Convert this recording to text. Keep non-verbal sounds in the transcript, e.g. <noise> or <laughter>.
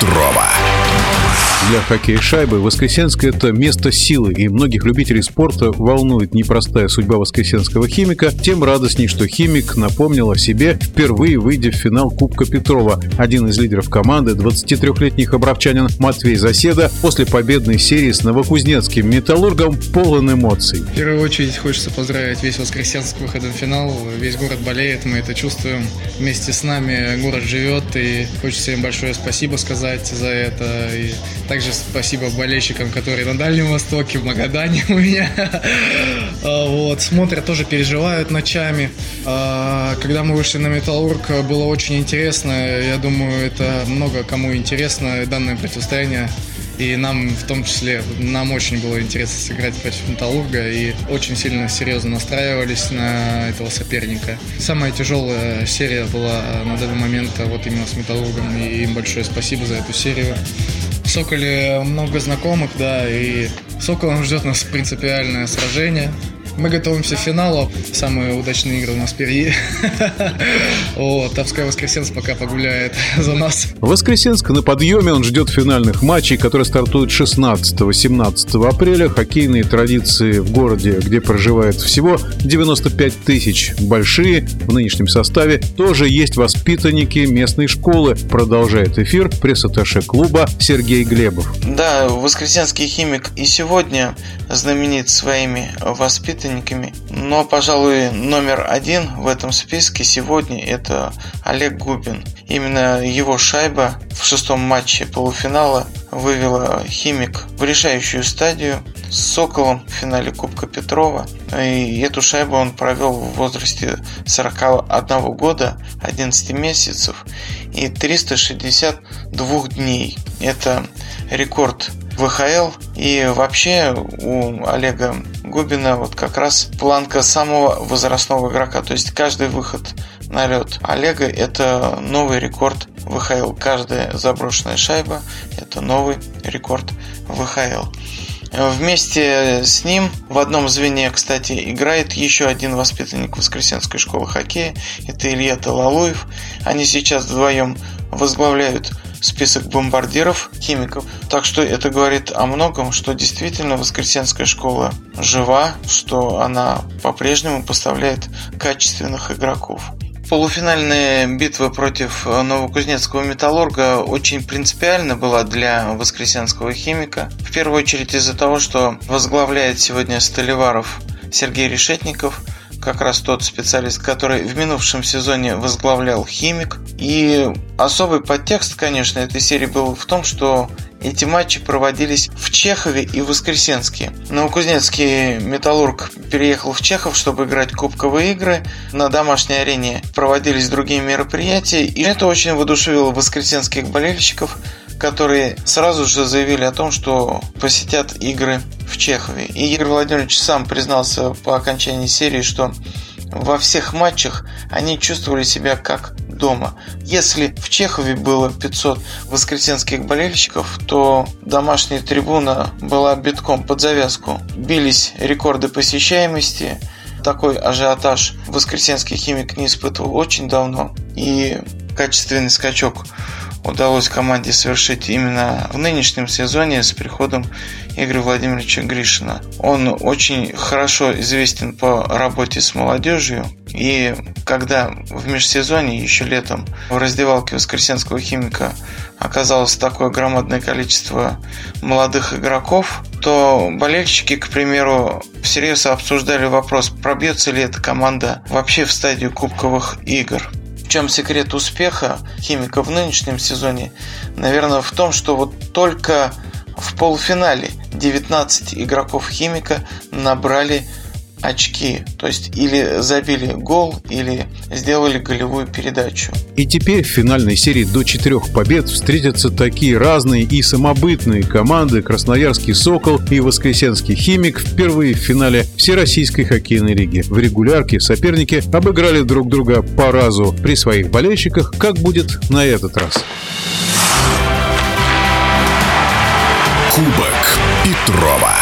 Петрова. Для хоккея шайбы Воскресенск – это место силы, и многих любителей спорта волнует непростая судьба воскресенского химика. Тем радостней, что химик напомнил о себе, впервые выйдя в финал Кубка Петрова. Один из лидеров команды, 23-летний хабаровчанин Матвей Заседа, после победной серии с новокузнецким металлургом полон эмоций. В первую очередь хочется поздравить весь Воскресенск выходом в финал. Весь город болеет, мы это чувствуем. Вместе с нами город живет, и хочется им большое спасибо сказать за это. И также спасибо болельщикам, которые на Дальнем Востоке, в Магадане у меня. А, вот, смотрят, тоже переживают ночами. А, когда мы вышли на Металлург, было очень интересно. Я думаю, это много кому интересно данное противостояние. И нам, в том числе, нам очень было интересно сыграть против Металлурга и очень сильно серьезно настраивались на этого соперника. Самая тяжелая серия была на данный момент вот именно с Металлургом, и им большое спасибо за эту серию. В Соколе много знакомых, да, и Соколом ждет нас принципиальное сражение. Мы готовимся к финалу. Самые удачные игры у нас впереди. <laughs> Вот, Тавская Воскресенск пока погуляет <laughs> за нас. Воскресенск на подъеме. Он ждет финальных матчей, которые стартуют 16-17 апреля. Хоккейные традиции в городе, где проживает всего 95 тысяч большие в нынешнем составе, тоже есть воспитанники местной школы. Продолжает эфир пресс-атташе клуба Сергей Глебов. Да, Воскресенский химик и сегодня знаменит своими воспитанниками воспитанниками. Но, пожалуй, номер один в этом списке сегодня это Олег Губин. Именно его шайба в шестом матче полуфинала вывела Химик в решающую стадию с Соколом в финале Кубка Петрова. И эту шайбу он провел в возрасте 41 года, 11 месяцев и 362 дней. Это рекорд ВХЛ. И вообще у Олега Губина вот как раз планка самого возрастного игрока. То есть каждый выход на лед Олега это новый рекорд ВХЛ. Каждая заброшенная шайба это новый рекорд ВХЛ. Вместе с ним в одном звене, кстати, играет еще один воспитанник Воскресенской школы хоккея. Это Илья Талалуев. Они сейчас вдвоем возглавляют список бомбардиров, химиков. Так что это говорит о многом, что действительно Воскресенская школа жива, что она по-прежнему поставляет качественных игроков. Полуфинальная битва против Новокузнецкого металлурга очень принципиальна была для воскресенского химика. В первую очередь из-за того, что возглавляет сегодня Столиваров Сергей Решетников – как раз тот специалист, который в минувшем сезоне возглавлял Химик. И особый подтекст, конечно, этой серии был в том, что эти матчи проводились в Чехове и в Воскресенске. Новокузнецкий Металлург переехал в Чехов, чтобы играть кубковые игры. На домашней арене проводились другие мероприятия, и это очень воодушевило воскресенских болельщиков, которые сразу же заявили о том, что посетят игры в Чехове. И Игорь Владимирович сам признался по окончании серии, что во всех матчах они чувствовали себя как дома. Если в Чехове было 500 воскресенских болельщиков, то домашняя трибуна была битком под завязку. Бились рекорды посещаемости, такой ажиотаж воскресенский химик не испытывал очень давно. И качественный скачок удалось команде совершить именно в нынешнем сезоне с приходом Игоря Владимировича Гришина. Он очень хорошо известен по работе с молодежью, и когда в межсезонье, еще летом, в раздевалке Воскресенского химика оказалось такое громадное количество молодых игроков, то болельщики, к примеру, всерьез обсуждали вопрос, пробьется ли эта команда вообще в стадию кубковых игр. В чем секрет успеха химика в нынешнем сезоне? Наверное, в том, что вот только в полуфинале 19 игроков химика набрали очки. То есть или забили гол, или сделали голевую передачу. И теперь в финальной серии до четырех побед встретятся такие разные и самобытные команды Красноярский «Сокол» и Воскресенский «Химик» впервые в финале Всероссийской хоккейной лиги. В регулярке соперники обыграли друг друга по разу при своих болельщиках. Как будет на этот раз? Кубок Петрова.